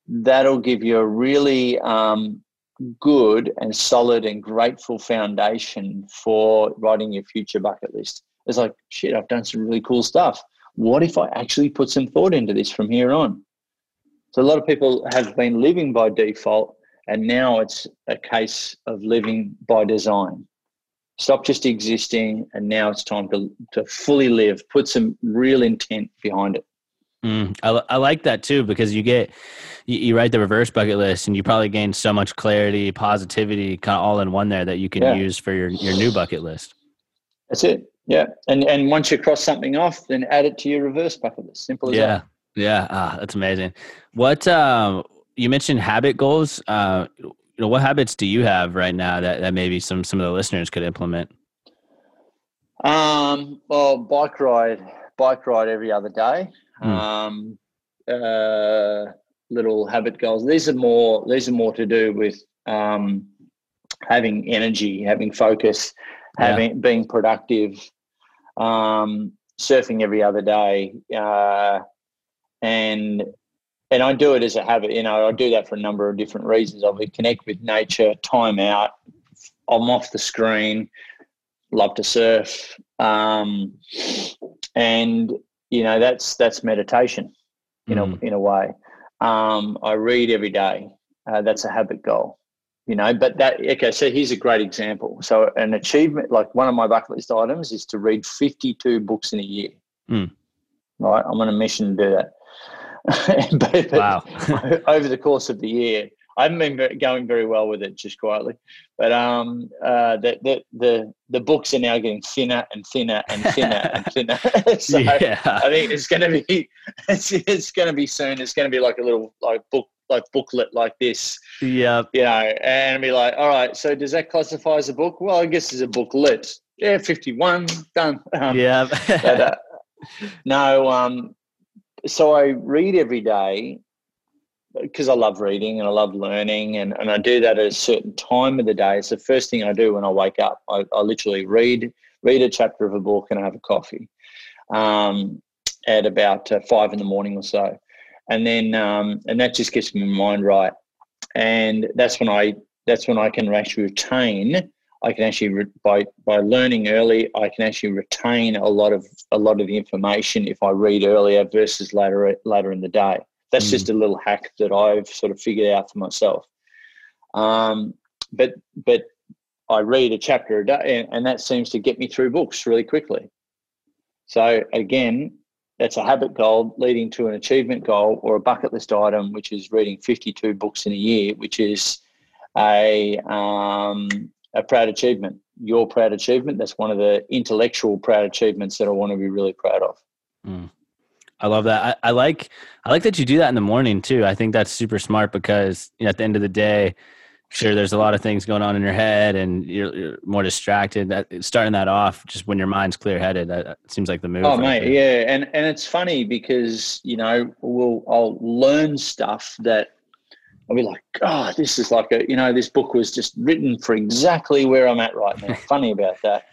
That'll give you a really um, good and solid and grateful foundation for writing your future bucket list. It's like shit. I've done some really cool stuff. What if I actually put some thought into this from here on? So a lot of people have been living by default, and now it's a case of living by design. Stop just existing, and now it's time to to fully live. Put some real intent behind it. Mm, I, I like that too because you get you, you, write the reverse bucket list and you probably gain so much clarity, positivity, kind of all in one there that you can yeah. use for your your new bucket list. That's it. Yeah, and and once you cross something off, then add it to your reverse bucket list. Simple as yeah. that. Yeah, ah, that's amazing. What um, you mentioned habit goals. Uh, you know, what habits do you have right now that, that maybe some some of the listeners could implement? Um, well, bike ride, bike ride every other day. Mm. Um, uh, little habit goals. These are more. These are more to do with um, having energy, having focus, having yeah. being productive. Um, surfing every other day. Uh, and and I do it as a habit. You know, I do that for a number of different reasons. I connect with nature, time out. I'm off the screen. Love to surf, um, and you know that's that's meditation. You know, mm. in a way. Um, I read every day. Uh, that's a habit goal. You know, but that okay. So here's a great example. So an achievement, like one of my bucket list items, is to read 52 books in a year. Mm. Right, I'm on a mission to do that. but, wow. over the course of the year, I haven't been going very well with it, just quietly. But um, uh, the, the the the books are now getting thinner and thinner and thinner and thinner. so yeah. I think it's going to be it's, it's going to be soon. It's going to be like a little like book like booklet like this. Yeah. You know, and be like, all right. So does that classify as a book? Well, I guess it's a booklet. Yeah, fifty-one done. Um, yeah. but, uh, no, um, so I read every day because I love reading and I love learning, and, and I do that at a certain time of the day. It's the first thing I do when I wake up. I, I literally read read a chapter of a book and I have a coffee um, at about uh, five in the morning or so, and then um, and that just gets my mind right, and that's when I that's when I can actually retain I can actually re- by by learning early, I can actually retain a lot of a lot of the information if I read earlier versus later later in the day. That's mm. just a little hack that I've sort of figured out for myself. Um, but but I read a chapter a day, and, and that seems to get me through books really quickly. So again, that's a habit goal leading to an achievement goal or a bucket list item, which is reading 52 books in a year, which is a um, a proud achievement. Your proud achievement. That's one of the intellectual proud achievements that I want to be really proud of. Mm. I love that. I, I, like I like that you do that in the morning too. I think that's super smart because you know, at the end of the day, sure there's a lot of things going on in your head and you're, you're more distracted that starting that off just when your mind's clear headed that seems like the move oh right mate there. yeah and and it's funny because you know we'll i'll learn stuff that i'll be like god oh, this is like a you know this book was just written for exactly where i'm at right now funny about that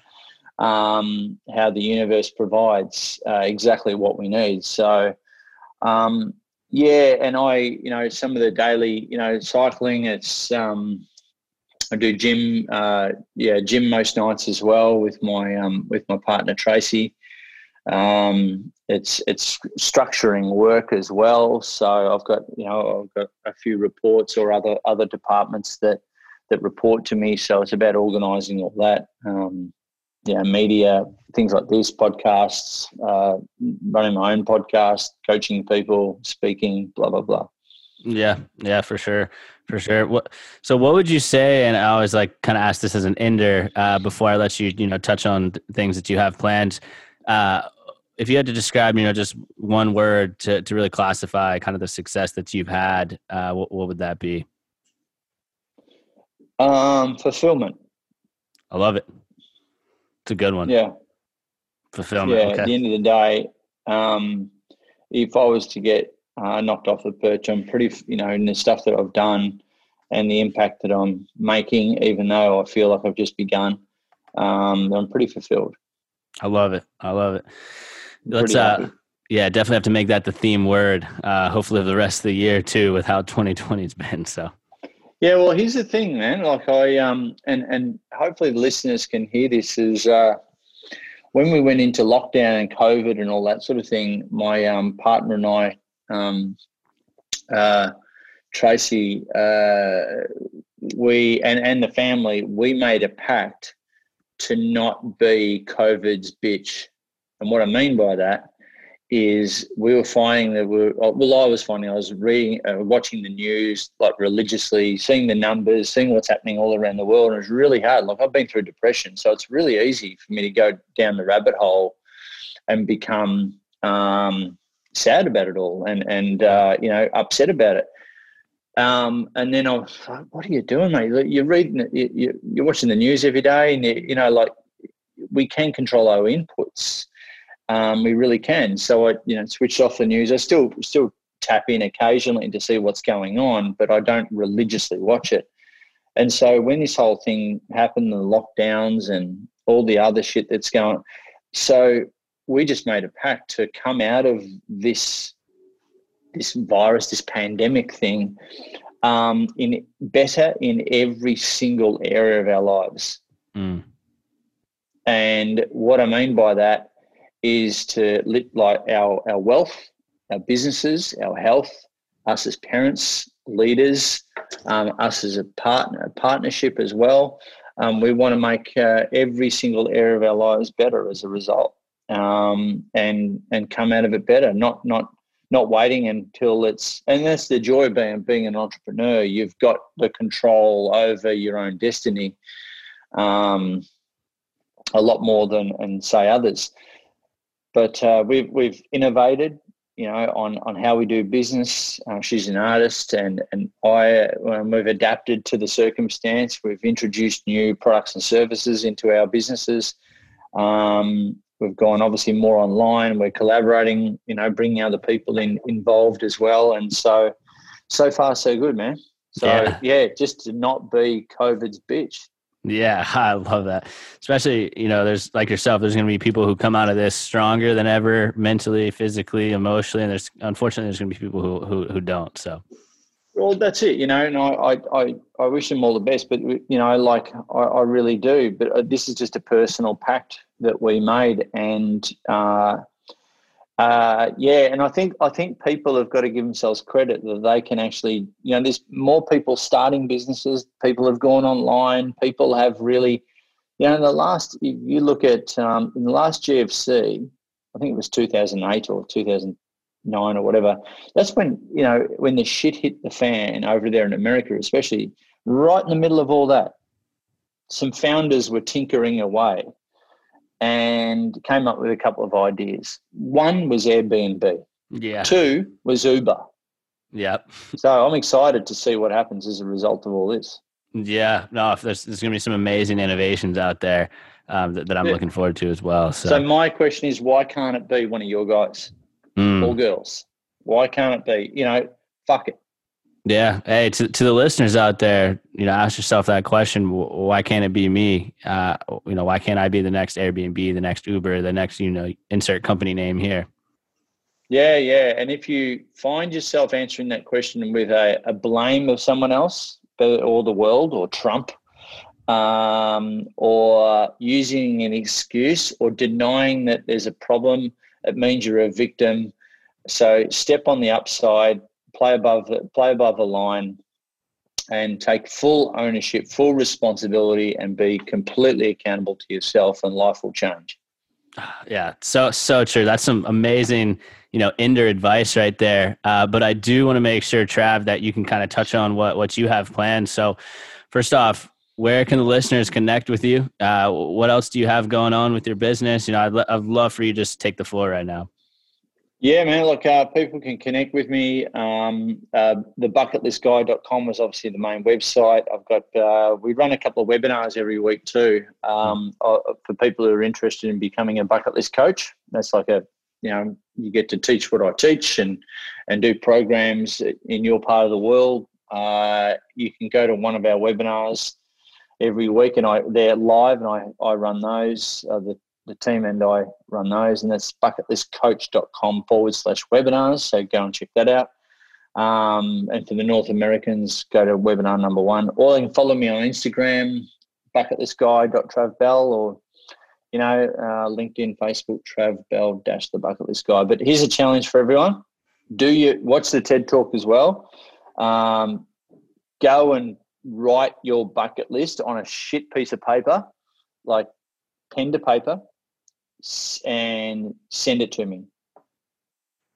um, how the universe provides uh, exactly what we need so um, yeah, and I, you know, some of the daily, you know, cycling. It's um, I do gym, uh, yeah, gym most nights as well with my um, with my partner Tracy. Um, it's it's structuring work as well. So I've got you know I've got a few reports or other other departments that that report to me. So it's about organising all that. Um, yeah, media, things like this, podcasts, uh, running my own podcast, coaching people, speaking, blah blah blah. Yeah, yeah, for sure, for sure. What? So, what would you say? And I always like kind of ask this as an ender uh, before I let you, you know, touch on things that you have planned. Uh, if you had to describe, you know, just one word to to really classify kind of the success that you've had, uh, what, what would that be? Um, fulfillment. I love it. It's a good one. Yeah. Fulfillment. Yeah. Okay. At the end of the day, um, if I was to get uh, knocked off the perch, I'm pretty, you know, in the stuff that I've done and the impact that I'm making, even though I feel like I've just begun, um, I'm pretty fulfilled. I love it. I love it. Let's, uh, yeah, definitely have to make that the theme word. Uh, hopefully, the rest of the year too, with how 2020's been. So, yeah, well, here's the thing, man. Like I um and and hopefully the listeners can hear this is uh when we went into lockdown and COVID and all that sort of thing, my um partner and I um uh Tracy uh we and and the family we made a pact to not be COVID's bitch. And what I mean by that is we were finding that we were, well, I was finding I was reading, uh, watching the news like religiously, seeing the numbers, seeing what's happening all around the world. And it was really hard. Like I've been through depression, so it's really easy for me to go down the rabbit hole and become um, sad about it all and, and uh, you know, upset about it. Um, and then I was like, what are you doing, mate? You're reading, you, you're watching the news every day and, you, you know, like we can control our inputs um, we really can. So I, you know, switched off the news. I still still tap in occasionally to see what's going on, but I don't religiously watch it. And so when this whole thing happened, the lockdowns and all the other shit that's going, so we just made a pact to come out of this this virus, this pandemic thing, um, in better in every single area of our lives. Mm. And what I mean by that is to like our, our wealth, our businesses, our health, us as parents, leaders, um, us as a partner, partnership as well. Um, we want to make uh, every single area of our lives better as a result, um, and and come out of it better. Not not not waiting until it's and that's the joy of being being an entrepreneur. You've got the control over your own destiny, um, a lot more than and say others. But uh, we've we've innovated, you know, on on how we do business. Uh, she's an artist, and and I um, we've adapted to the circumstance. We've introduced new products and services into our businesses. Um, we've gone obviously more online. We're collaborating, you know, bringing other people in involved as well. And so, so far so good, man. So yeah, yeah just to not be COVID's bitch. Yeah, I love that. Especially, you know, there's like yourself, there's going to be people who come out of this stronger than ever, mentally, physically, emotionally, and there's unfortunately there's going to be people who who, who don't. So, well, that's it, you know, and I I I wish them all the best, but you know, like I, I really do. But uh, this is just a personal pact that we made, and uh, uh, yeah, and I think I think people have got to give themselves credit that they can actually, you know, there's more people starting businesses. People have gone online. People have really, you know, in the last, if you look at um, in the last GFC, I think it was 2008 or 2009 or whatever. That's when you know when the shit hit the fan over there in America, especially right in the middle of all that. Some founders were tinkering away and came up with a couple of ideas. One was Airbnb. Yeah. Two was Uber. Yep. So I'm excited to see what happens as a result of all this. Yeah, no, there's, there's going to be some amazing innovations out there um, that, that, I'm yeah. looking forward to as well. So. so. my question is, why can't it be one of your guys mm. or girls? Why can't it be? You know, fuck it. Yeah. Hey, to, to the listeners out there, you know, ask yourself that question. Why can't it be me? Uh, you know, why can't I be the next Airbnb, the next Uber, the next, you know, insert company name here? Yeah, yeah. And if you find yourself answering that question with a, a blame of someone else or the world or Trump, um, or using an excuse or denying that there's a problem, it means you're a victim. So step on the upside, play above the, play above the line, and take full ownership, full responsibility, and be completely accountable to yourself, and life will change. Yeah, so so true. That's some amazing, you know, Ender advice right there. Uh, but I do want to make sure, Trav, that you can kind of touch on what what you have planned. So, first off, where can the listeners connect with you? Uh, what else do you have going on with your business? You know, I'd, I'd love for you to just take the floor right now. Yeah, man. Look, uh, people can connect with me. Um, uh, the bucketlistguy.com was obviously the main website. I've got, uh, we run a couple of webinars every week too um, uh, for people who are interested in becoming a bucket list coach. That's like a, you know, you get to teach what I teach and, and do programs in your part of the world. Uh, you can go to one of our webinars every week and I they're live and I, I run those. Uh, the the team and I run those, and that's bucketlistcoach.com forward slash webinars. So go and check that out. Um, and for the North Americans, go to webinar number one, or you can follow me on Instagram, bucketlistguy.travbell, or you know, uh, LinkedIn, Facebook, Trav Bell dash the bucket list guy. But here's a challenge for everyone: Do you watch the TED Talk as well? Um, go and write your bucket list on a shit piece of paper, like pen to paper, and send it to me.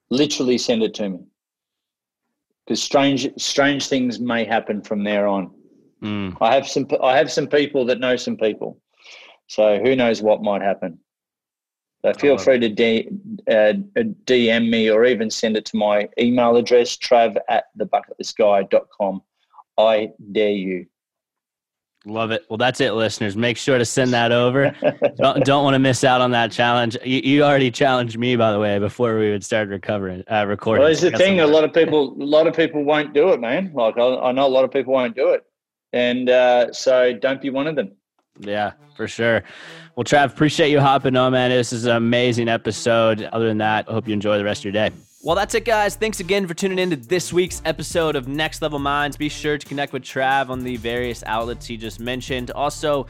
Literally send it to me. Because strange strange things may happen from there on. Mm. I have some I have some people that know some people. So who knows what might happen. So feel free to D, uh, DM me or even send it to my email address, trav at thebucketlistguy.com. I dare you. Love it. Well, that's it, listeners. Make sure to send that over. don't, don't want to miss out on that challenge. You, you, already challenged me, by the way, before we would start recovering, uh, recording. Well, it's the thing. A lot of people, a lot of people won't do it, man. Like I, I know a lot of people won't do it, and uh, so don't be one of them. Yeah, for sure. Well, Trav, appreciate you hopping on, man. This is an amazing episode. Other than that, I hope you enjoy the rest of your day. Well, that's it, guys. Thanks again for tuning in to this week's episode of Next Level Minds. Be sure to connect with Trav on the various outlets he just mentioned. Also,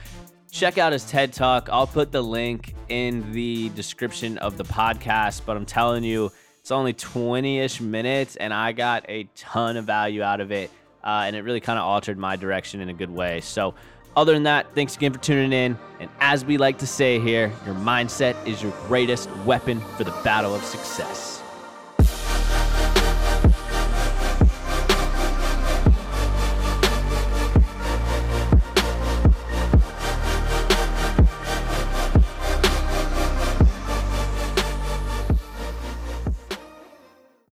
check out his TED Talk. I'll put the link in the description of the podcast, but I'm telling you, it's only 20 ish minutes, and I got a ton of value out of it. Uh, and it really kind of altered my direction in a good way. So, other than that, thanks again for tuning in. And as we like to say here, your mindset is your greatest weapon for the battle of success.